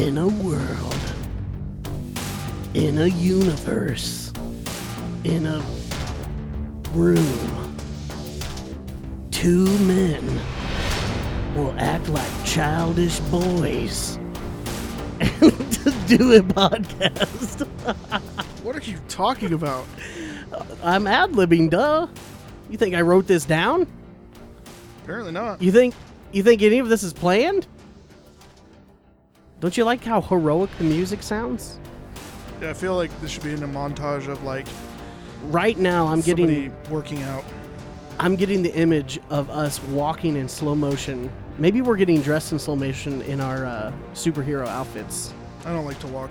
in a world, in a universe, in a room, two men will act like childish boys and do a podcast. What are you talking about? I'm ad libbing, duh. You think I wrote this down? Apparently not. You think you think any of this is planned? Don't you like how heroic the music sounds? Yeah, I feel like this should be in a montage of like Right now I'm getting working out. I'm getting the image of us walking in slow motion. Maybe we're getting dressed in slow motion in our uh, superhero outfits. I don't like to walk.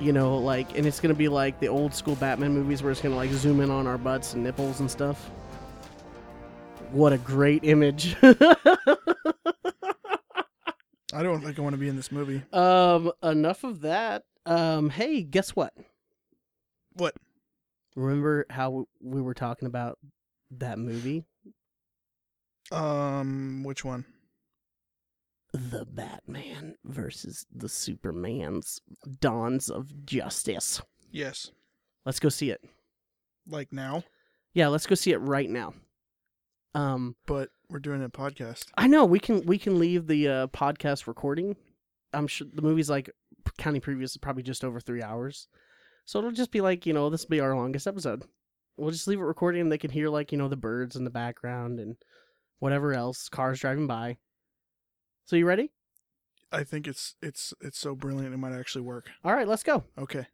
You know, like, and it's gonna be like the old school Batman movies where it's gonna like zoom in on our butts and nipples and stuff. What a great image. I don't think I want to be in this movie. um, enough of that. Um, hey, guess what? What? Remember how we were talking about that movie, Um, which one? The Batman versus the Superman's Dawns of Justice? Yes. Let's go see it. Like now, Yeah, let's go see it right now. Um, but we're doing a podcast. I know we can we can leave the uh, podcast recording. I'm sure the movie's like county previous is probably just over three hours, so it'll just be like you know this will be our longest episode. We'll just leave it recording, and they can hear like you know the birds in the background and whatever else, cars driving by. So you ready? I think it's it's it's so brilliant it might actually work. All right, let's go. Okay.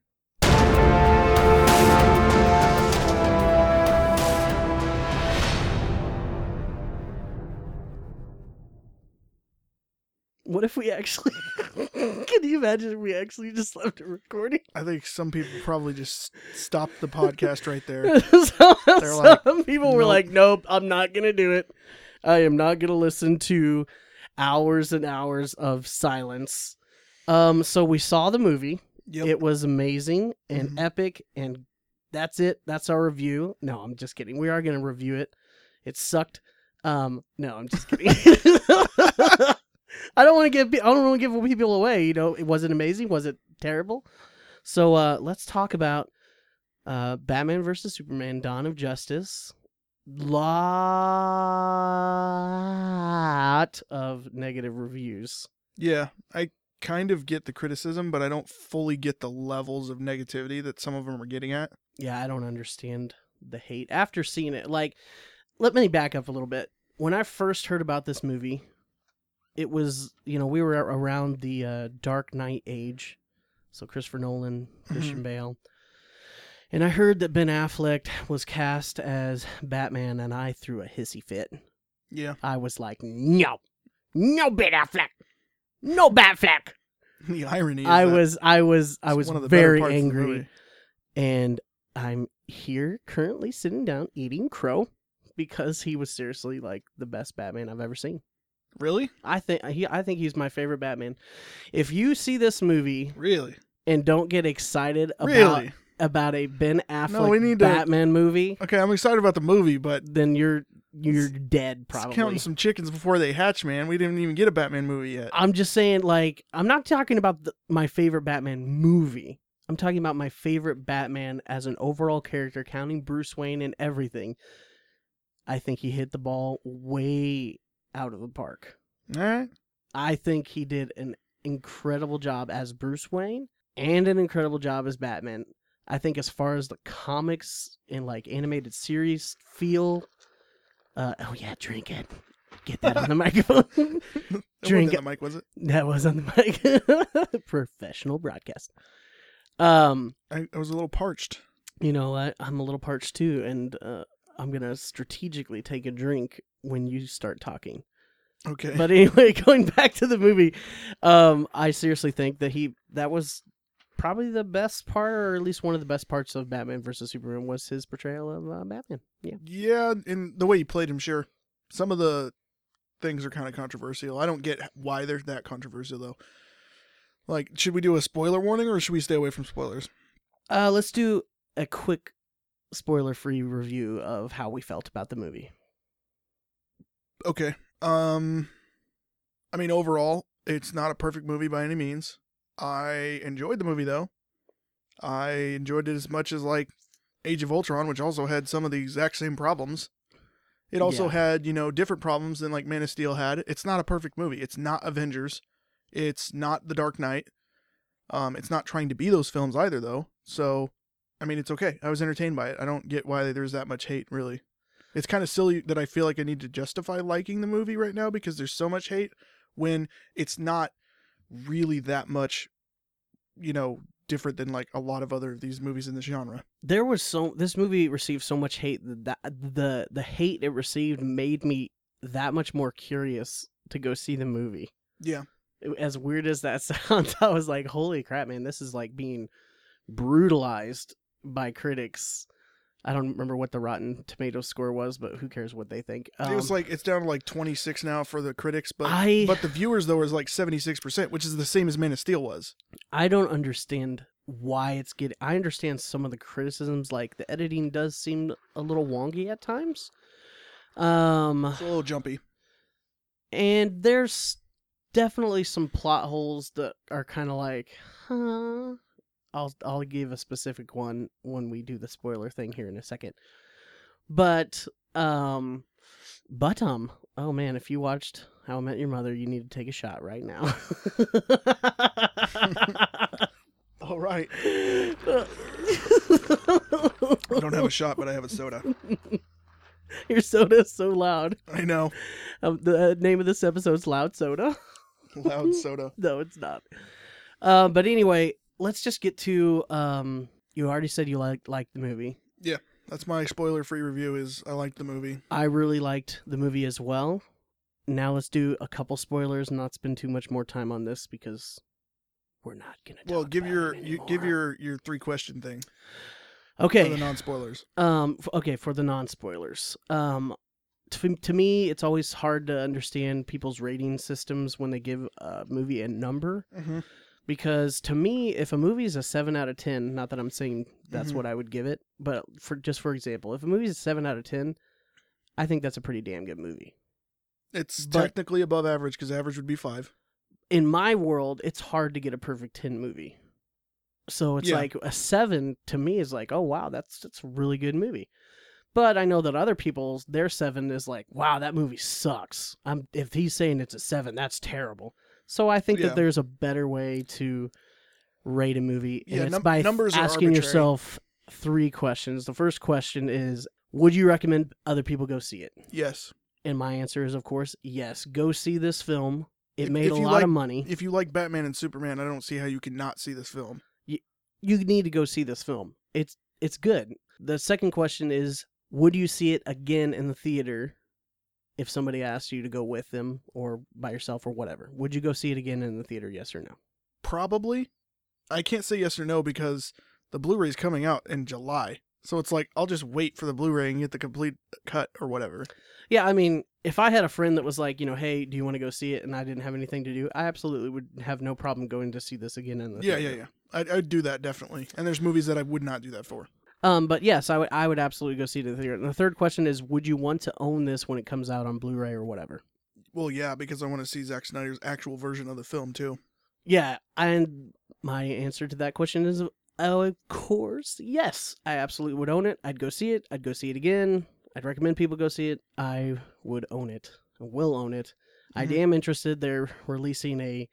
What if we actually? can you imagine if we actually just left it recording? I think some people probably just stopped the podcast right there. some, They're like, some people were "Nope." like, "Nope, I'm not gonna do it. I am not gonna listen to hours and hours of silence." Um, so we saw the movie. Yep. It was amazing and Mhm. epic, and that's it. That's our review. No, I'm just kidding. We are gonna review it. It sucked. Um, no, I'm just kidding. I don't want to give. I don't want to give people away. You know, it was it amazing? Was it terrible? So uh, let's talk about uh, Batman versus Superman: Dawn of Justice. Lot of negative reviews. yeah, I kind of get the criticism, but I don't fully get the levels of negativity that some of them are getting at. Yeah, I don't understand the hate after seeing it. Like, let me back up a little bit. When I first heard about this movie, it was you know we were around the uh, Dark Knight age, so Christopher Nolan, Christian Bale, and I heard that Ben Affleck was cast as Batman, and I threw a hissy fit. Yeah. I was like, no, no Ben Affleck, no Batfleck. The irony. Is I was, I was, I was one of the very parts of the angry and I'm here currently sitting down eating crow because he was seriously like the best Batman I've ever seen. Really? I think he I think he's my favorite Batman. If you see this movie Really? and don't get excited about Really? about a Ben Affleck we need to- Batman movie, Okay, I'm excited about the movie, but then you're you're dead it's probably. counting some chickens before they hatch, man. We didn't even get a Batman movie yet. I'm just saying like I'm not talking about the, my favorite Batman movie. I'm talking about my favorite Batman as an overall character counting Bruce Wayne and everything. I think he hit the ball way out of the park. All right. I think he did an incredible job as Bruce Wayne and an incredible job as Batman. I think as far as the comics and like animated series feel, uh, oh yeah, drink it. Get that on the microphone. Drink the mic, was it? that was on the mic. Professional broadcast. Um, I, I was a little parched. you know, I, I'm a little parched too, and uh, I'm gonna strategically take a drink when you start talking. Okay. But anyway, going back to the movie, um, I seriously think that he that was probably the best part, or at least one of the best parts of Batman versus Superman was his portrayal of uh, Batman. Yeah, yeah, and the way he played him, sure. Some of the things are kind of controversial. I don't get why they're that controversial though. Like, should we do a spoiler warning or should we stay away from spoilers? uh, let's do a quick spoiler-free review of how we felt about the movie. Okay. Um I mean overall It's not a perfect movie by any means. I enjoyed the movie though. I enjoyed it as much as like Age of Ultron, which also had some of the exact same problems. It also Yeah. had, you know, different problems than like Man of Steel had. It's not a perfect movie. It's not Avengers. It's not The Dark Knight. Um, it's not trying to be those films either though. So, I mean, it's okay. I was entertained by it. I don't get why there's that much hate, really. It's kind of silly that I feel like I need to justify liking the movie right now because there's so much hate when it's not really that much, you know, different than like a lot of other of these movies in the genre. there was so this movie received so much hate that the the hate it received made me that much more curious to go see the movie. Yeah. As weird as that sounds, I was like, "Holy crap, man! This is like being brutalized by critics." I don't remember what the Rotten Tomato score was, but who cares what they think? it was Um, like it's down to like 26 now for the critics, but I but the viewers though is like 76%, which is the same as Man of Steel was. I don't understand why it's getting. I understand some of the criticisms, like the editing does seem a little wonky at times. Um, It's a little jumpy. and there's definitely some plot holes that are kind of like, huh. I'll I'll give a specific one when we do the spoiler thing here in a second. But um, but um, oh man, if you watched How I Met Your Mother, you need to take a shot right now. All right. I don't have a shot, but I have a soda. Your soda is so loud. I know. Um, the name of this episode is Loud Soda. Loud soda. no, it's not. Uh, but anyway, let's just get to. Um, you already said you liked liked the movie. Yeah. That's my spoiler-free review is I liked the movie. I really liked the movie as well. Now let's do a couple spoilers and not spend too much more time on this because we're not gonna. Well, give your you, give your your three question thing for okay. the non-spoilers. Um. f- Okay, for the non spoilers. Um. To, to me, it's always hard to understand people's rating systems when they give a movie a number Mm-hmm. Because to me, if a movie is a seven out of ten, not that I'm saying that's Mhm. what I would give it, but for just for example, if a movie is a seven out of ten, I think that's a pretty damn good movie. It's But- technically above average because average would be five. In my world, it's hard to get a perfect ten movie. So it's Yeah. like a seven to me is like, oh wow, that's that's a really good movie. But I know that other people's their seven is like, wow, that movie sucks. I'm if he's saying it's a seven, that's terrible. So I think Yeah. that there's a better way to rate a movie, and Yeah, it's num- by asking yourself three questions. The first question is, would you recommend other people go see it? Yes. And my answer is, of course, yes. Go see this film. It If- made if a lot like- of money. If you like Batman and Superman, I don't see how you can not see this film. you need to go see this film. It's it's good. The second question is would you see it again in the theater if somebody asked you to go with them or by yourself or whatever? Would you go see it again in the theater yes or no? Probably. I can't say yes or no because the Blu-ray's coming out in July. So it's like I'll just wait for the Blu-ray and get the complete cut or whatever. Yeah, I mean, if I had a friend that was like, you know, hey, do you want to go see it and I didn't have anything to do, I absolutely would have no problem going to see this again in the Yeah, theater. yeah, yeah. I'd, I'd do that definitely. And there's movies that I would not do that for. Um, but yes, I would I would absolutely go see it in the theater. And the third question is would you want to own this when it comes out on Blu-ray or whatever? Well, yeah, because I want to see Zack Snyder's actual version of the film too. Yeah, and my answer to that question is, oh, of course, yes. I absolutely would own it. I'd go see it. I'd go see it again. I'd recommend people go see it. I would own it. I will own it. I Mhm. am interested. They're releasing a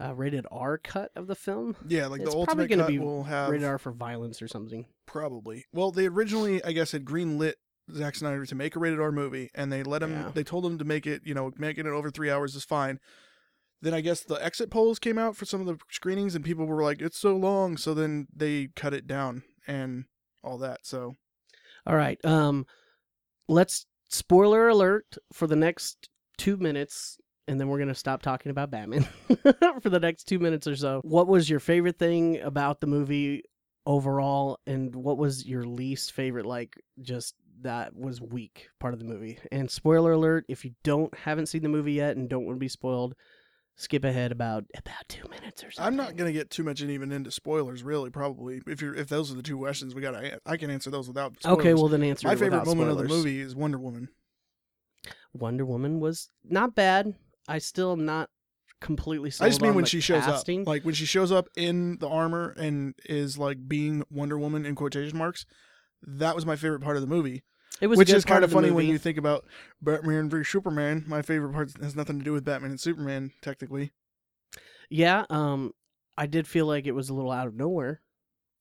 uh, rated R cut of the film. Yeah, like It's the probably ultimate gonna cut be will have Rated R for violence or something. probably. Well, they originally, I guess, had greenlit Zack Snyder to make a rated R movie, and they let him. Yeah. They told him to make it. You know, making it over three hours is fine. Then I guess the exit polls came out for some of the screenings, and people were like, "It's so long." So then they cut it down and all that. So All right. Um, let's spoiler alert for the next two minutes, and then we're gonna stop talking about Batman for the next two minutes or so. What was your favorite thing about the movie overall, and what was your least favorite? Like, just that was weak part of the movie. And spoiler alert: if you don't haven't seen the movie yet and don't want to be spoiled, skip ahead about about two minutes or so. I'm not gonna get too much in even into spoilers, really. Probably if you're if those are the two questions we got, to I can answer those without. Spoilers. Okay, well then answer. my it favorite moment of the movie is Wonder Woman. Wonder Woman was not bad. I still am not completely sold I just mean on when she shows casting. up, like when she shows up in the armor and is like being Wonder Woman in quotation marks. That was my favorite part of the movie, it was which is kind of funny when you think about Batman v Superman. My favorite part has nothing to do with Batman and Superman, technically. Yeah, um, I did feel like it was a little out of nowhere.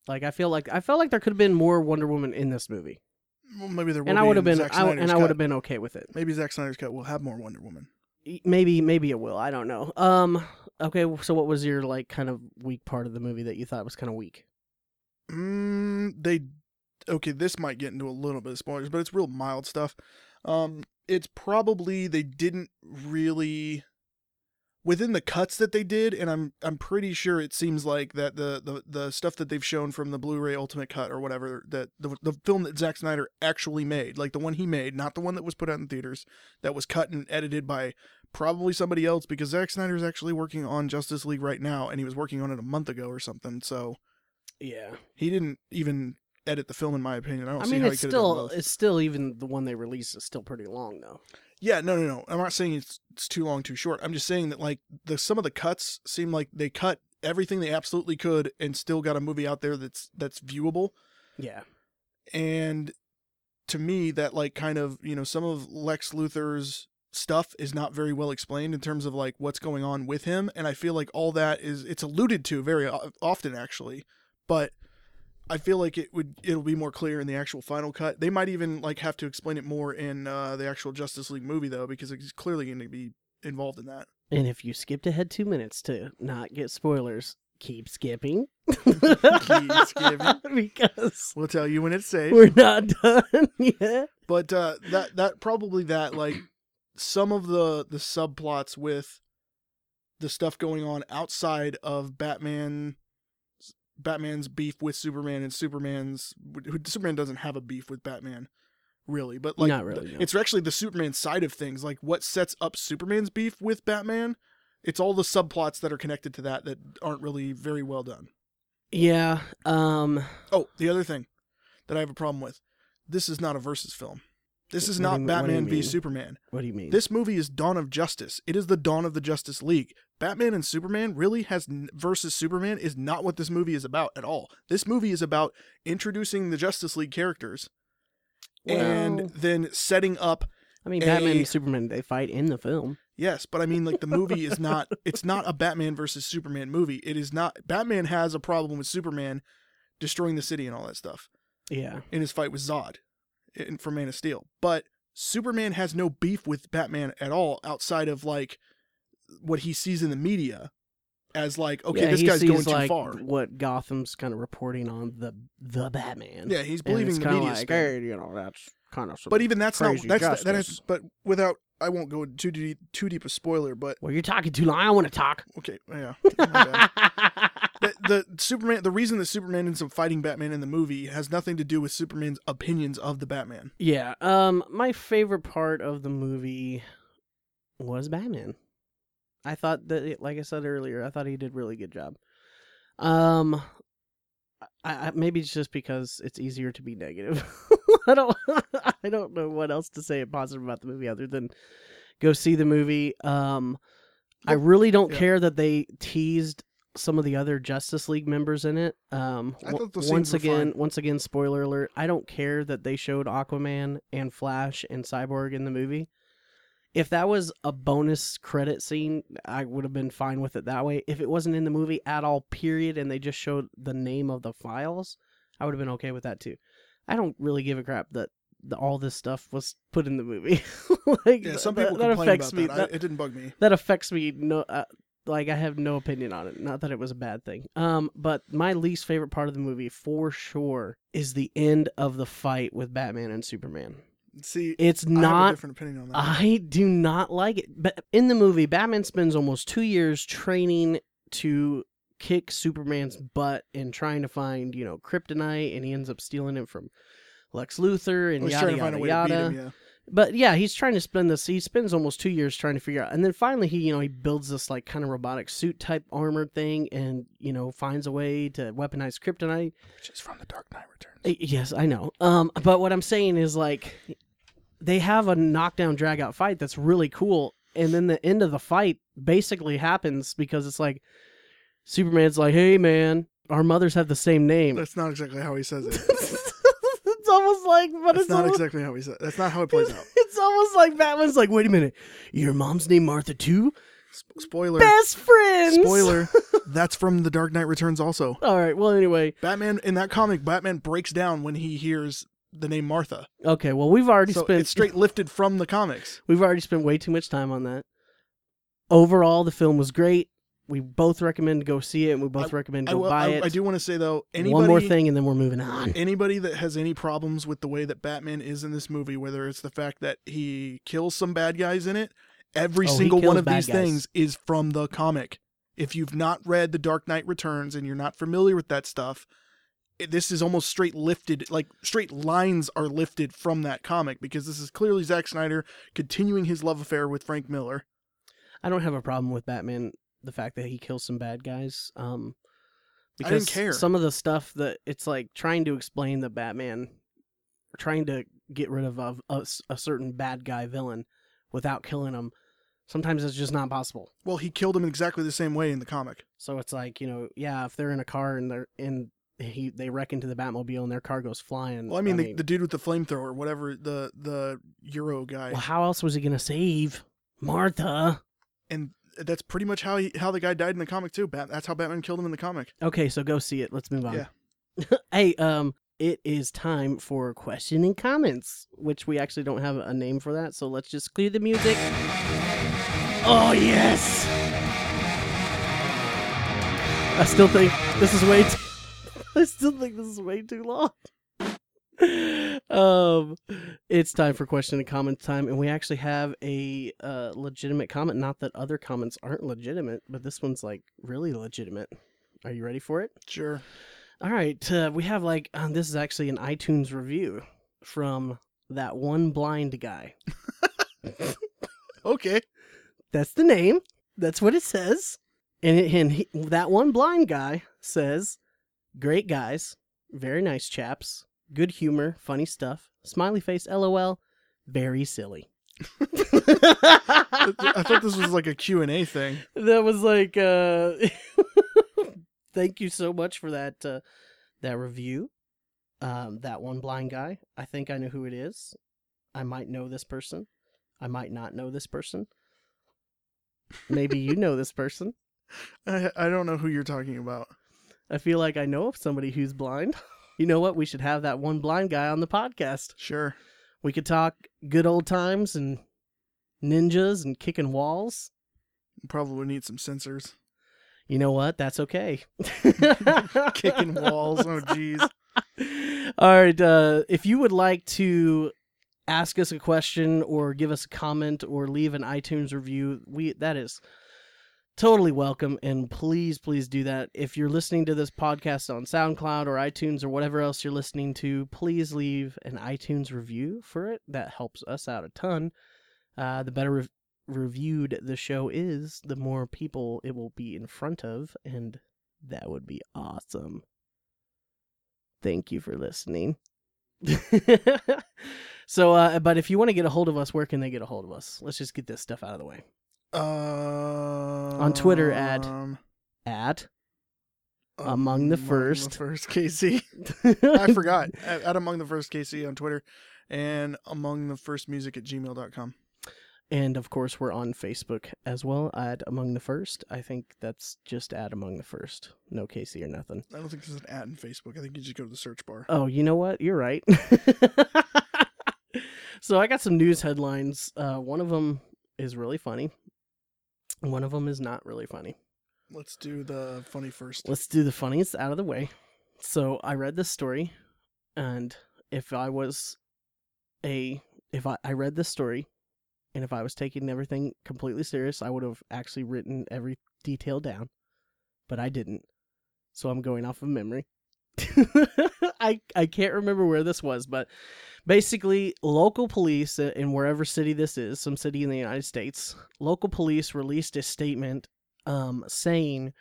Like I feel like I felt like there could have been more Wonder Woman in this movie, Well, maybe there and I would have been, I, and I would have been okay with it. Maybe Zack Snyder's cut will have more Wonder Woman. Maybe, maybe it will. I don't know. Um, okay. So what was your like kind of weak part of the movie that you thought was kind of weak? Mm, they okay. This might get into a little bit of spoilers, but it's real mild stuff. Um, it's probably they didn't really within the cuts that they did, and I'm I'm pretty sure it seems like that the the the stuff that they've shown from the Blu-ray Ultimate Cut or whatever that the the film that Zack Snyder actually made, like the one he made, not the one that was put out in theaters, that was cut and edited by probably somebody else because Zack Snyder is actually working on Justice League right now, and he was working on it a month ago or something. So Yeah. he didn't even edit the film, in my opinion. I don't I see how it's he could have done still both. it's still even the one they released is still pretty long though. Yeah, no, no, no. I'm not saying it's it's too long, too short. I'm just saying that like the some of the cuts seem like they cut everything they absolutely could and still got a movie out there that's that's viewable. Yeah. And to me, that like kind of you know some of Lex Luthor's stuff is not very well explained in terms of like what's going on with him, and I feel like all that is it's alluded to very often actually, but I feel like it would it'll be more clear in the actual final cut. They might even like have to explain it more in uh, the actual Justice League movie though, because it's clearly going to be involved in that. And if you skipped ahead two minutes to not get spoilers, keep skipping. Keep skipping. because We'll tell you when it's safe. we're not done yet. but uh, that that probably that like some of the the subplots with the stuff going on outside of Batman Batman's beef with Superman and Superman's Superman doesn't have a beef with Batman really but like Not really, no. it's actually the Superman side of things like what sets up Superman's beef with Batman it's all the subplots that are connected to that that aren't really very well done Yeah. Um oh the other thing that I have a problem with this is not a versus film this is What do not you- what do you Batman v mean? Superman what do you mean? This movie is Dawn of Justice. It is the dawn of the Justice League. Batman and Superman really has n- versus Superman is not what this movie is about at all. This movie is about introducing the Justice League characters and Well, then setting up I mean Batman a- and Superman they fight in the film. Yes, but I mean like the movie is not it's not a Batman versus Superman movie. It is not Batman has a problem with Superman destroying the city and all that stuff Yeah. in his fight with Zod in, from Man of Steel. But Superman has no beef with Batman at all outside of like what he sees in the media as like, okay, Yeah, this guy's going too like, far. What Gotham's kind of reporting on the the Batman. Yeah, he's believing the media like, hey, you know, that's kind of. But even that's not that's that, that justice. is but without I won't go too deep too deep a spoiler, but well, you're talking too long. I want to talk. okay, yeah. the, Superman the reason that Superman ends up fighting Batman in the movie has nothing to do with Superman's opinions of the Batman. yeah. Um, my favorite part of the movie was Batman. I thought that, it- like I said earlier, I thought he did a really good job. Um, I, I maybe it's just because it's easier to be negative. I don't, I don't know what else to say positive about the movie other than go see the movie. Um, I really don't yeah. care that they teased some of the other Justice League members in it. Um, I w- thought those once again, once again, spoiler alert. I don't care that they showed Aquaman and Flash and Cyborg in the movie. If that was a bonus credit scene, I would have been fine with it that way. If it wasn't in the movie at all, period, and they just showed the name of the files, I would have been okay with that too. I don't really give a crap that the, all this stuff was put in the movie. like Yeah, some people that, complain affects about me. that. I- it didn't bug me. that affects me. No, uh, like I have no opinion on it. Not that it was a bad thing. Um, but my least favorite part of the movie, for sure, is the end of the fight with Batman and Superman. See, It's I have a not different opinion on that. I do not like it. But in the movie, Batman spends almost two years training to kick Superman's butt and trying to find, you know, kryptonite, and he ends up stealing it from Lex Luthor and yada trying to find yada yada. him. Yeah. But yeah, he's trying to spend this. He spends almost two years trying to figure out, and then finally he, you know, he builds this like kind of robotic suit type armor thing, and you know finds a way to weaponize kryptonite. Which is from the Dark Knight Returns. Yes, I know. Um, but what I'm saying is like they have a knockdown drag out fight that's really cool, and then the end of the fight basically happens because it's like Superman's like, "Hey, man, our mothers have the same name." That's not exactly how he says it. like, but That's it's not almost, exactly how he says. That's not how it plays out. It's almost like Batman's like, "Wait a minute, your mom's named Martha too? Spoiler. Best friends." Spoiler. That's from The Dark Knight Returns. Also, All right. Well, anyway, Batman in that comic, Batman breaks down when he hears the name Martha. okay. Well, we've already So spent it's straight lifted from the comics. We've already spent way too much time on that. Overall, the film was great. We both recommend go see it, and we both recommend I, to go will- buy I, it. I do want to say though, anybody, One more thing, and then we're moving on. anybody that has any problems with the way that Batman is in this movie, whether it's the fact that he kills some bad guys in it, every Oh, single one of these guys. things is from the comic. If you've not read The Dark Knight Returns and you're not familiar with that stuff, eh, this is almost straight lifted, like straight lines are lifted from that comic because this is clearly Zack Snyder continuing his love affair with Frank Miller. I don't have a problem with Batman. The fact that he kills some bad guys. Um, I didn't because care. some of the stuff that it's like trying to explain the Batman, trying to get rid of a, a, a certain bad guy villain without killing him. Sometimes it's just not possible. Well, he killed him in exactly the same way in the comic. So it's like you know, yeah, if they're in a car and they're in, he they wreck into the Batmobile and their car goes flying. Well, I mean, the, the dude with the flamethrower, whatever the the Euro guy, well, how else was he gonna save Martha? and that's pretty much how he how the guy died in the comic too. Bat, that's how Batman killed him in the comic. Okay, so go see it. Let's move on. Yeah. hey, um, it is time for question and comments, which we actually don't have a name for that. So let's just clear the music. Oh yes. I still think this is way. Too, I still think this is way too long. Um, it's time for question and comment time, and we actually have a uh, legitimate comment. Not that other comments aren't legitimate, but this one's like really legitimate. Are you ready for it? Sure. All right, uh, we have like um, this is actually an iTunes review from that one blind guy. Okay. That's the name. That's what it says. And, it, and he, that one blind guy says, "Great guys, very nice chaps, good humor, funny stuff, smiley face, lol, very silly." I thought this was like a Q and A thing. that was like uh thank you so much for that uh that review um that one blind guy i think i know who it is i might know this person i might not know this person maybe you know this person I, I don't know who you're talking about. i feel like i know of somebody who's blind you know what we should have that one blind guy on the podcast Sure. we could talk good old times and ninjas and kicking walls Probably need some sensors. you know what that's okay Kicking walls. Oh, jeez. All right. Uh, if you would like to ask us a question or give us a comment or leave an iTunes review, we that is totally welcome. And please, please do that. If you're listening to this podcast on SoundCloud or iTunes or whatever else you're listening to, please leave an iTunes review for it. That helps us out a ton. Uh, the better rev- reviewed the show is, the more people it will be in front of, and that would be awesome. Thank you for listening. so, uh, but if you want to get a hold of us, where can they get a hold of us? Let's just get this stuff out of the way. Uh, on Twitter at- At Among the First. first KC. I forgot. At, at Among the First KC on Twitter, and Among the First Music at gmail.com. And of course, we're on Facebook as well at Among the First. I think that's just at Among the First. No Casey or nothing. I don't think there's an ad in Facebook. I think you just go to the search bar. Oh, you know what? You're right. so I got some news headlines. Uh, one of them is really funny. One of them is not really funny. Let's do the funny first. Let's do the funniest out of the way. So I read this story, and if I was a if I, I read this story, and if I was taking everything completely serious, I would have actually written every detail down, but I didn't. So I'm going off of memory. I I can't remember where this was, but basically, local police in wherever city this is, some city in the United States, local police released a statement um, saying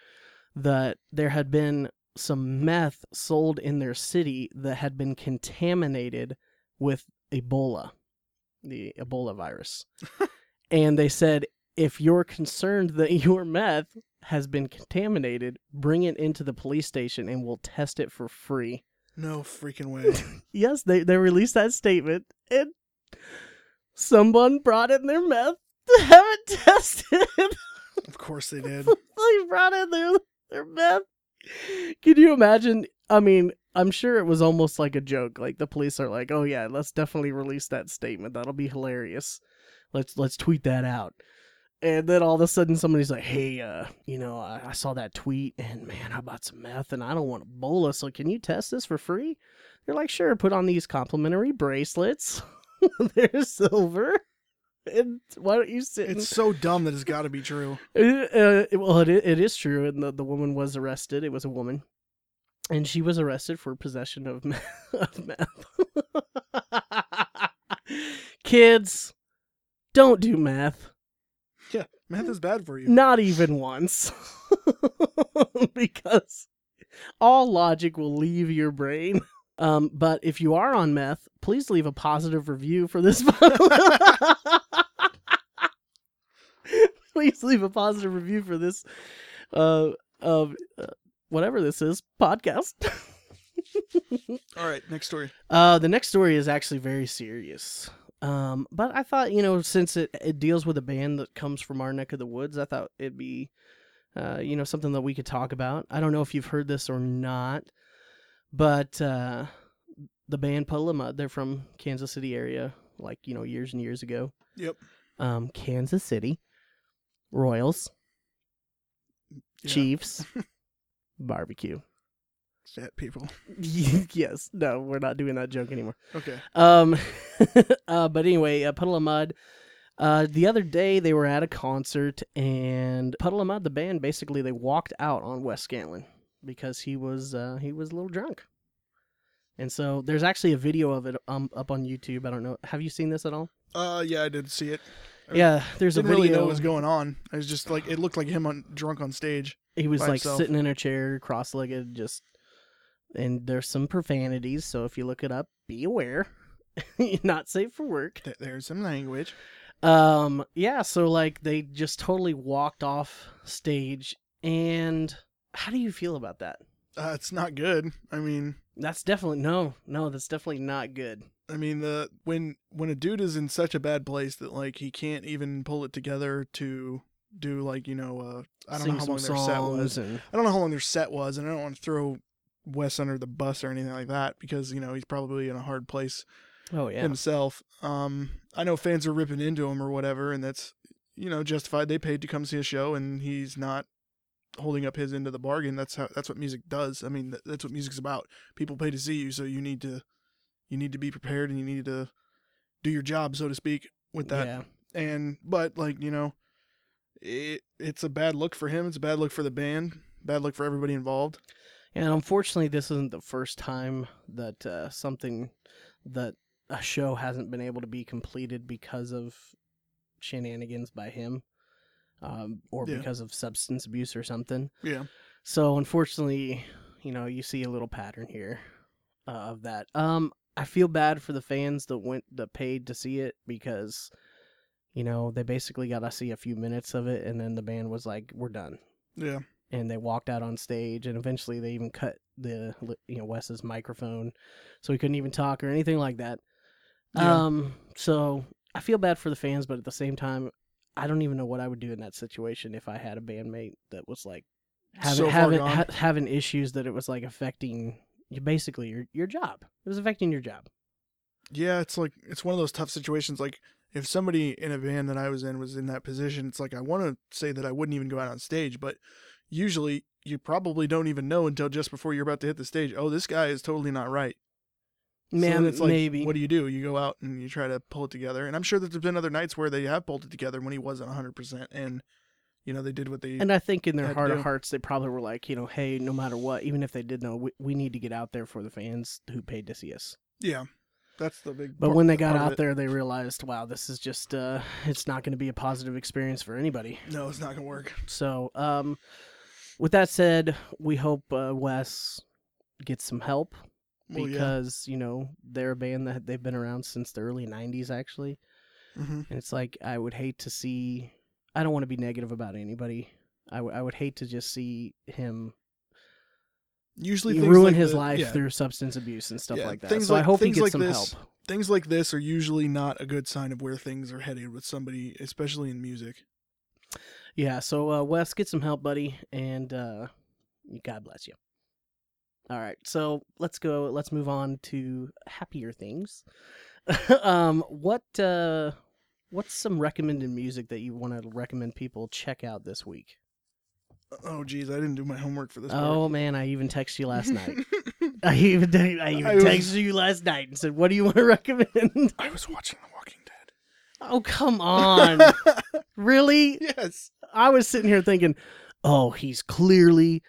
that there had been some meth sold in their city that had been contaminated with Ebola, the Ebola virus. and they said if you're concerned that your meth has been contaminated, bring it into the police station and we'll test it for free. No freaking way. Yes, they, they released that statement and someone brought in their meth to have it tested. of course they did. they brought in their, their meth. Can you imagine? I mean, I'm sure it was almost like a joke. Like the police are like, "Oh yeah, let's definitely release that statement. That'll be hilarious. Let's let's tweet that out." And then all of a sudden, somebody's like, "Hey, uh, you know, I, I saw that tweet, and man, I bought some meth, and I don't want Ebola. So can you test this for free?" They're like, "Sure. Put on these complimentary bracelets. They're silver." And why don't you sit? It's so dumb that it's got to be true. Uh, well, it, it is true, and the, the woman was arrested. It was a woman, and she was arrested for possession of meth. Of meth. Kids, don't do meth. Meth is bad for you. Not even once, because all logic will leave your brain. Um, but if you are on meth, please leave a positive review for this. please leave a positive review for this. Uh, of uh, whatever this is podcast. All right, next story. Uh, the next story is actually very serious. Um, but I thought, you know, since it, it deals with a band that comes from our neck of the woods, I thought it'd be, uh, you know, something that we could talk about. I don't know if you've heard this or not, but uh, the band Mud, they're from Kansas City area, like you know, years and years ago. Yep. Um, Kansas City Royals, Yeah. Chiefs, barbecue. Fat people. yes, no, we're not doing that joke anymore. Okay. Um, uh, but anyway, uh, Puddle of Mudd. Uh, the other day they were at a concert, and Puddle of Mudd, the band, basically they walked out on Wes Scantlin because he was uh, he was a little drunk. And so there's actually a video of it um, up on YouTube. I don't know. Have you seen this at all? Uh, yeah, I did see it. I Yeah, there's a Didn't video. really know what was going on. It was just like, it looked like him on drunk on stage. he was like himself. sitting in a chair, cross-legged, just. And there's some profanities, so if you look it up, be aware. Not safe for work. There's some language. Um, yeah, so like they just totally walked off stage and how do you feel about that? Uh, it's not good. I mean, That's definitely no, no, that's definitely not good. I mean the when when a dude is in such a bad place that like he can't even pull it together to do like you know uh I don't Sing know how long their set was. and I don't know how long their set was, and I don't want to throw Wes under the bus or anything like that because you know he's probably in a hard place oh yeah. himself. Um, I know fans are ripping into him or whatever, and that's you know justified. They paid to come see a show, and he's not holding up his end of the bargain. That's how that's what music does. I mean, that's what music's about. People pay to see you, so you need to you need to be prepared and you need to do your job, so to speak, with that. Yeah. And but like you know, it it's a bad look for him. It's a bad look for the band. Bad look for everybody involved. And unfortunately this isn't the first time that uh something that a show hasn't been able to be completed because of shenanigans by him. Um, or Yeah. because of substance abuse or something. Yeah. So unfortunately, you know, you see a little pattern here uh, of that. Um, I feel bad for the fans that went that paid to see it because, you know, they basically got to see a few minutes of it, and then the band was like, "We're done," Yeah. And they walked out on stage, and eventually they even cut the you know Wes's microphone, so he couldn't even talk or anything like that. Yeah. Um, so I feel bad for the fans, but at the same time, I don't even know what I would do in that situation if I had a bandmate that was like having So having ha- having issues that it was like affecting you basically your your job. It was affecting your job. Yeah, it's like it's one of those tough situations. Like if somebody in a band that I was in was in that position, it's like I want to say that I wouldn't even go out on stage, but usually you probably don't even know until just before you're about to hit the stage. Oh, this guy is totally not right. Man, then it's like, maybe. what do you do? You go out and you try to pull it together. And I'm sure that there's been other nights where they have pulled it together when he wasn't 100, percent and you know they did what they. and I think in their heart of hearts, they probably were like, you know, hey, no matter what, even if they did know, we, we need to get out there for the fans who paid to see us. yeah, that's the big. But part- when they got out there, they realized, wow, this is just, uh, it's not going to be a positive experience for anybody. no, it's not gonna work. So, um, with that said, we hope uh, Wes gets some help Well, because you know they're a band that they've been around since the early '90s, actually. yeah. hmm And it's like I would hate to see. I don't want to be negative about anybody. I, w- I would hate to just see him Usually ruin like his the- life yeah, through substance abuse and stuff Yeah, like that. things so I like- hope he gets like some this- help. things like this are usually not a good sign of where things are headed with somebody, especially in music. Yeah, so uh, Wes, get some help, buddy, and uh, God bless you. All right, so let's go. Let's move on to happier things. um, what uh, what's some recommended music that you want to recommend people check out this week? Oh, geez, I didn't do my homework for this. Oh man, I even texted you last night. I even I even I was- texted you last night and said, "What do you want to recommend?" I was watching The. Oh come on, really? yes. I was sitting here thinking, oh, he's clearly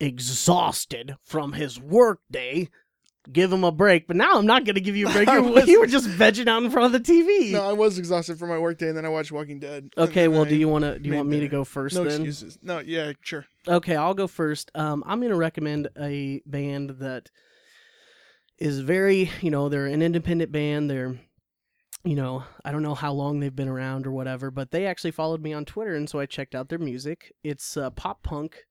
exhausted from his work day. Give him a break. But now I'm not going to give you a break. You, was- you were just vegging out in front of the TV. No, I was exhausted from my workday, and then I watched Walking Dead. okay, well, I- do you want to? Do you want me to go first No then? excuses. No, yeah, sure. Okay, I'll go first. Um, I'm going to recommend a band that is very, you know, they're an independent band. They're, you know, I don't know how long they've been around or whatever, but they actually followed me on Twitter, and so I checked out their music. It's uh, pop punk,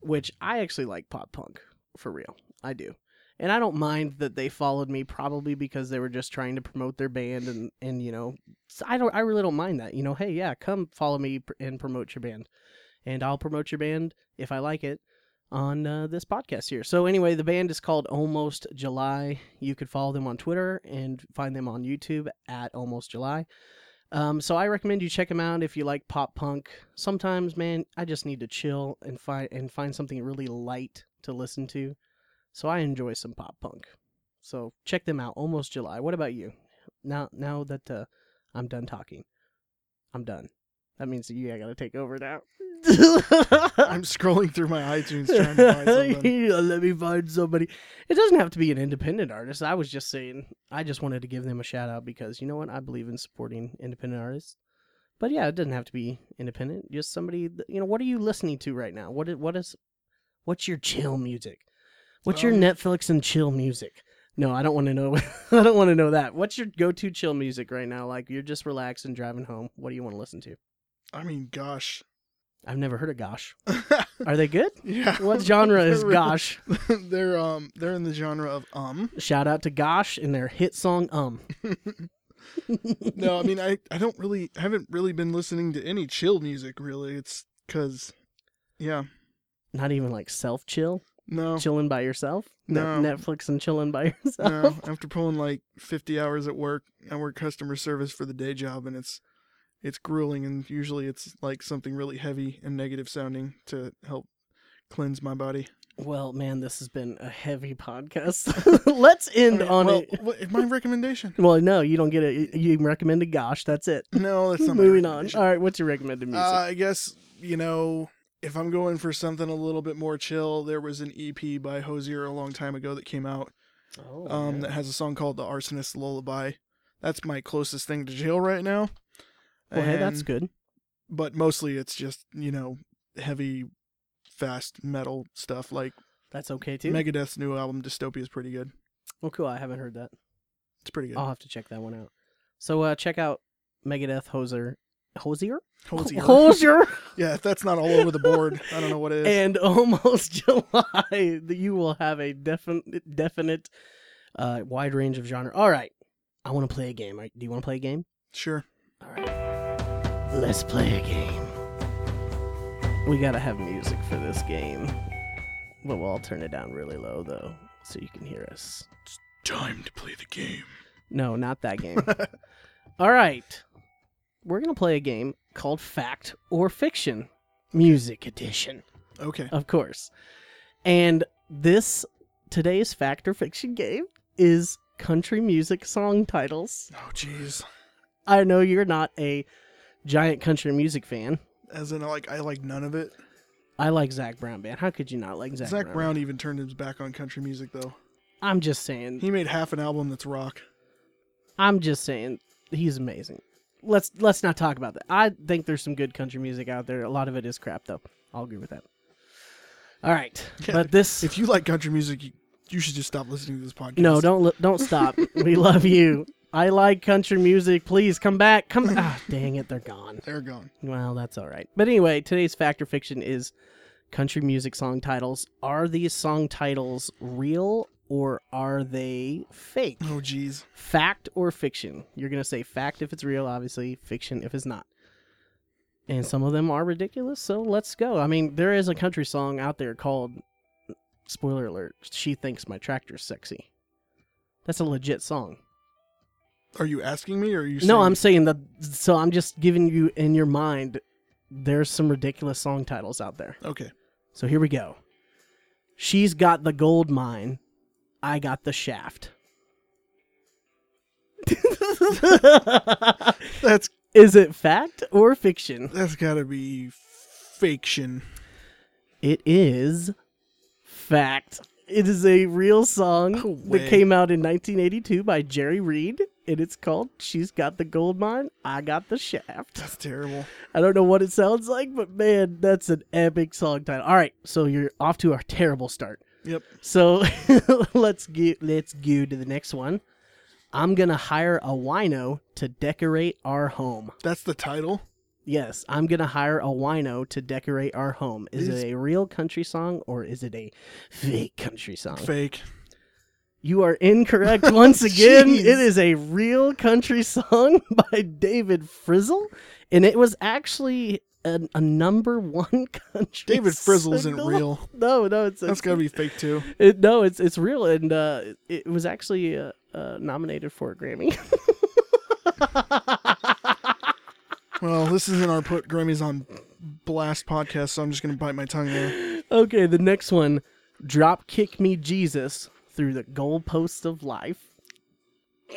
which I actually like pop punk for real. I do. And I don't mind that they followed me probably because they were just trying to promote their band and and you know I don't I really don't mind that. You know, hey, yeah, come follow me and promote your band. And I'll promote your band if I like it on uh, this podcast here. So anyway, the band is called Almost July. You could follow them on Twitter and find them on YouTube at Almost July. Um, so I recommend you check them out if you like pop punk. Sometimes, man, I just need to chill and find and find something really light to listen to. So I enjoy some pop punk. So check them out. Almost July. What about you? Now, now that uh, I'm done talking, I'm done. That means that you got to take over now. I'm scrolling through my iTunes trying to find something. Let me find somebody. It doesn't have to be an independent artist. I was just saying, I just wanted to give them a shout out because you know what? I believe in supporting independent artists. But yeah, it doesn't have to be independent. Just somebody, that- you know, what are you listening to right now? What is, what is, what's your chill music? What's your Um, Netflix and chill music? No, I don't want to know. I don't want to know that. What's your go-to chill music right now? Like you're just relaxing, driving home. What do you want to listen to? I mean, gosh. I've never heard of Gosh. Are they good? yeah. What genre is They're- Gosh? they're um they're in the genre of um. Shout out to Gosh and their hit song Um. No, I mean I I don't really I haven't really been listening to any chill music really. It's cuz yeah. Not even like self chill, No. chilling by yourself. No. Netflix and chilling by yourself. No, after pulling like 50 hours at work, I work customer service for the day job and it's it's grueling and usually it's like something really heavy and negative sounding to help cleanse my body. Well, man, this has been a heavy podcast. Let's end on well, it. what- my recommendation. Well, no, you don't get it. You recommend recommended Gosh. That's it. No, that's not my Moving on. All right, what's your recommended music? Uh, I guess you know if I'm going for something a little bit more chill, there was an EP by Hozier a long time ago that came out oh, um, that has a song called "The Arsonist Lullaby." That's my closest thing to jail right now. Well, hey, that's good. But mostly it's just you know heavy, fast metal stuff. Like That's okay too. Megadeth's new album "Dystopia" is pretty good. well, cool. I haven't heard that. It's pretty good. I'll have to check that one out. So uh, check out Megadeth Hoser. Hozier? Hozier. Hozier? yeah, if that's not all over the board, I don't know what is. and almost July, you will have a definite, definite, uh, wide range of genre. All right, I want to play a game. Right? Do you want to play a game? sure. All right, let's play a game. We gotta have music for this game, but we'll all turn it down really low though, so you can hear us. It's Time to play the game. No, not that game. all right, we're gonna play a game called Fact or Fiction, Music Edition. Okay. of course. And this today's fact or fiction game is country music song titles. Oh, jeez. I know you're not a giant country music fan. As in, like, I like none of it. I like Zac Brown band. How could you not like Zac, Zac, Brown? Brown even turned his back on country music, though. I'm just saying. He made half an album that's rock. I'm just saying he's amazing. Let's let's not talk about that. I think there's some good country music out there. A lot of it is crap though. I'll agree with that. All right. Yeah, But this If you like country music, you, you should just stop listening to this podcast. No, don't li- don't stop. we love you. I like country music. Please come back. Come. ah, dang it, they're gone. They're gone. Well, that's all right. But anyway, today's fact or fiction is country music song titles. Are these song titles real or are they fake? Oh, jeez. Fact or fiction? You're going to say fact if it's real, obviously, fiction if it's not. And some of them are ridiculous, so let's go. I mean, there is a country song out there called, spoiler alert, She Thinks My Tractor's Sexy. That's a legit song. Are you asking me or are you? No, I'm saying that. So I'm just giving you in your mind. There's some ridiculous song titles out there. Okay. So here we go. She's got the gold mine. I got the shaft. That's Is it fact or fiction? that's got to be fiction. It is fact. It is a real song No that came out in 1982 by Jerry Reed, and it's called "She's Got the Gold Mine, I Got the Shaft." That's terrible. I don't know what it sounds like, but man, that's an epic song title. All right, so you're off to a terrible start. Yep. So let's get let's go to the next one. I'm gonna hire a wino to decorate our home. That's the title. Yes, I'm gonna hire a wino to decorate our home. Is These- it a real country song or is it a fake country song? Fake. You are incorrect once again. Jeez. It is a real country song by David Frizzell, and it was actually a, a number one country. David Frizzell isn't single. real. No, no, it's That's got to be fake too. It, no, it's it's real, and uh, it was actually uh, uh, nominated for a Grammy. Well, this isn't our put Grammys on blast podcast, so I'm just gonna bite my tongue there. okay, the next one, "Drop Kick Me Jesus" through the goalposts of life. I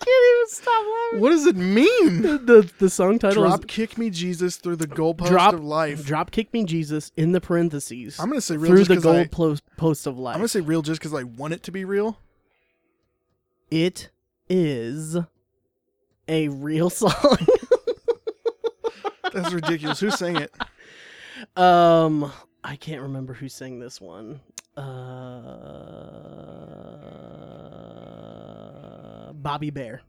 can't even stop laughing. What does it mean? The the song title Drop is kick me Jesus through the goalpost Drop of life. Drop Kick Me Jesus in the parentheses I'm gonna say real through just the 'cause I, post of life. I'm gonna say real just because I want it to be real. it is a real song. That's ridiculous. Who sang it? Um, I can't remember who sang this one. Uh, Bobby Bare.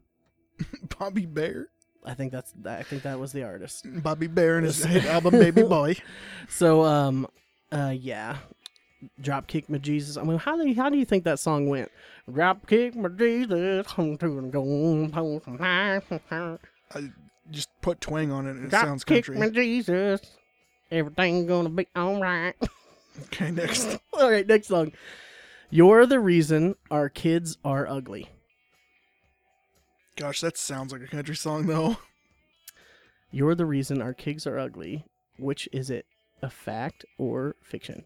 Bobby Bare. I think that's I think that was the artist. Bobby Bare and his hit album Baby Boy. So um, uh, yeah, Dropkick my Jesus. I mean, how do you, how do you think that song went? Dropkick my Jesus. home to the gold post. I just put twang on it and it Drop sounds kick country. my Jesus. Everything gonna be alright. Okay, next. All right, next song. You're the reason our kids are ugly. Gosh, that sounds like a country song though. You're the reason our kids are ugly. Which is it, a fact or fiction?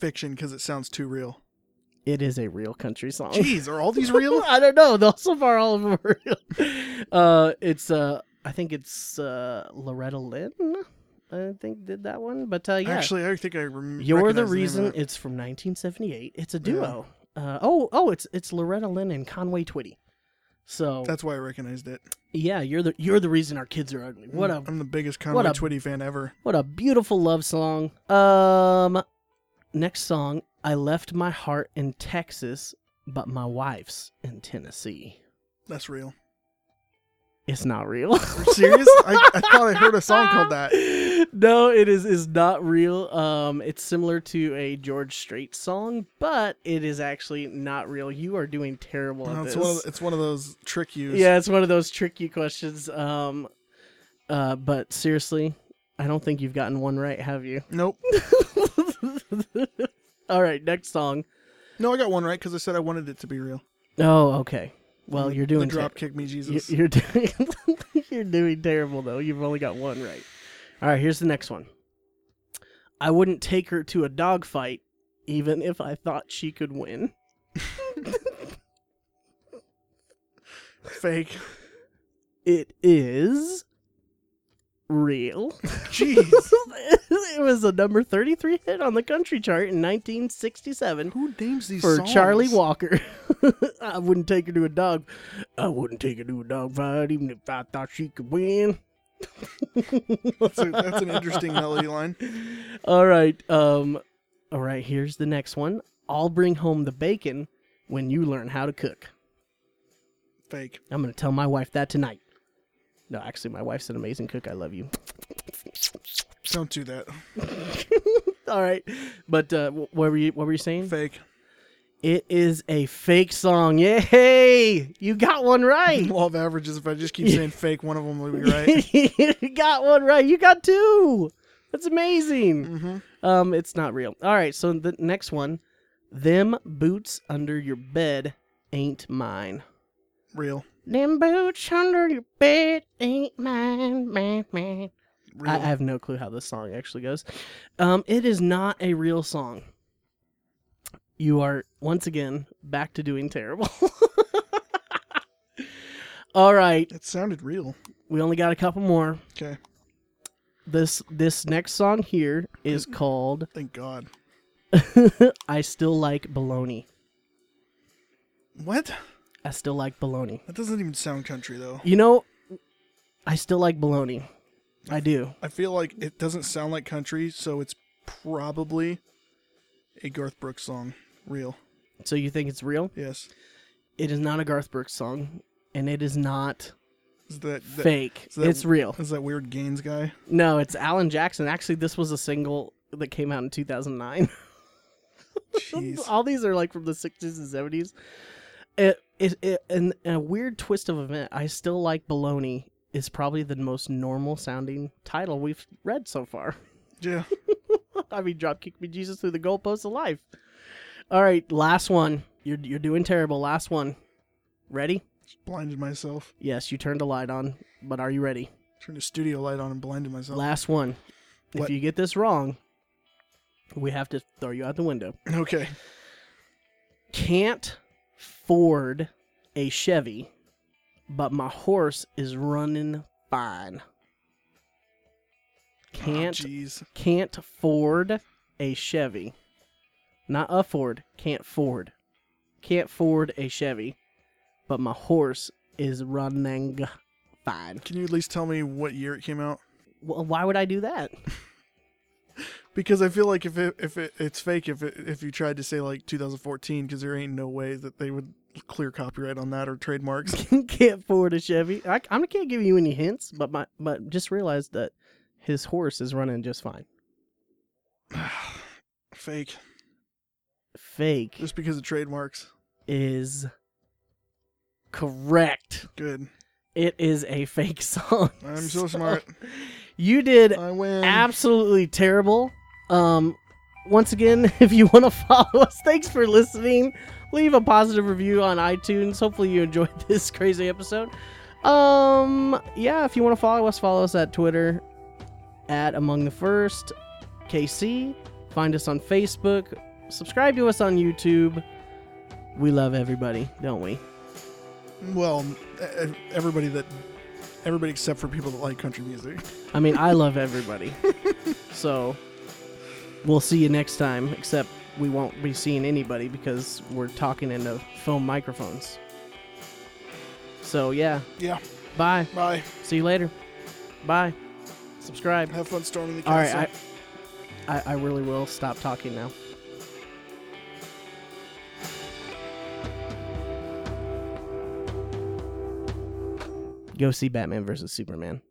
Fiction because it sounds too real. It is a real country song. Jeez, are all these real? I don't know. Though so far, all of them are real. Uh, it's uh, I think it's uh, Loretta Lynn. I think did that one, but uh, yeah. Actually, I think I remember. You're the reason. It's from 1978. It's a duo. Uh, oh, oh, it's it's Loretta Lynn and Conway Twitty. So That's why I recognized it. yeah, you're the you're the reason our kids are ugly. What a I'm the biggest Conway a- Twitty fan ever. what a beautiful love song. Um, next song. I left my heart in Texas, but my wife's in Tennessee. That's real. It's not real. Are you serious? I, I thought I heard a song called that. No, it is is not real. Um, it's similar to a George Strait song, but it is actually not real. You are doing terrible No, at it's this. one of it's one of those trick yous. yeah, it's one of those tricky questions. Um, uh, but seriously, I don't think you've gotten one right, have you? Nope. All right, next song. No, I got one right because I said I wanted it to be real. Oh, okay. Well, The- you're doing the drop ter- kick me you- Jesus. You're doing you're doing terrible though. You've only got one right. All right, here's the next one. I wouldn't take her to a dog fight, even if I thought she could win. Fake. It is real. Jeez. it was a number 33 hit on the country chart in 1967 Who names these for songs? Charlie Walker. I wouldn't take her to a dog. I wouldn't take her to a dog fight, even if I thought she could win. That's, a, that's an interesting melody line. All right. Um. All right. Here's the next one. I'll bring home the bacon when you learn how to cook. Fake. I'm gonna tell my wife that tonight. No, actually, my wife's an amazing cook. I love you. Don't do that. All right, but uh, what were you? What were you saying? Fake. It is a fake song. Yay! You got one right. Law of averages. If I just keep saying fake, one of them will be right. you got one right. You got two. That's amazing. mm-hmm. Um, it's not real. All right, so the next one, them boots under your bed ain't mine. Real. Them boots under your bed ain't mine, man, man. Real. I, I have no clue how this song actually goes. Um, it is not a real song. You are once again back to doing terrible. All right, it sounded real. we only got a couple more. Okay. This this next song here is called Thank God. I Still Like Baloney. What? I still like baloney. That doesn't even sound country though. You know, I still like baloney. I do. I feel like it doesn't sound like country, so it's probably a Garth Brooks song. Real. So you think it's real? Yes. It is not a Garth Brooks song, and it is not Is that, that fake. is that- it's real. Is that weird Gaines guy? No, it's Alan Jackson. Actually, this was a single that came out in 2009. Jeez. All these are like from the 60s and 70s. It, it, it, in, in a weird twist of event, I still like baloney is probably the most normal sounding title we've read so far. Yeah. I mean, Dropkick me Jesus through the goalposts of life. All right, last one. You're you're doing terrible. Last one. Ready? Just blinded myself. Yes, you turned the light on, but are you ready? Turned a studio light on and blinded myself. Last one. If you get this wrong, we have to throw you out the window. Okay. Can't ford a Chevy, but my horse is running fine. Oh, can't Oh, can't ford a Chevy. Not afford, can't afford. Can't afford a Chevy, but my horse is running fine. Can you at least tell me what year it came out? Well, why would I do that? Because I feel like if it, if it, it's fake if it, if you tried to say like 2014, because there ain't no way that they would clear copyright on that or trademarks. can't afford a Chevy. I, I can't give you any hints, but my but just realize that his horse is running just fine. fake. Fake Just because of trademarks. is correct. Good. It is a fake song. I'm so smart. You did I win. absolutely terrible. Um, once again, if you want to follow us, thanks for listening. Leave a positive review on iTunes. Hopefully, you enjoyed this crazy episode. Um, yeah, if you want to follow us, follow us at Twitter at Among the First KC. Find us on Facebook. Subscribe to us on YouTube. We love everybody, don't we? Well, everybody that, everybody except for people that like country music. I mean, I love everybody. so we'll see you next time, except we won't be seeing anybody because we're talking into phone microphones. So, yeah. Yeah. Bye. Bye. See you later. Bye. Subscribe. Have fun storming the castle. right. I, I, I really will stop talking now. Go see Batman versus Superman.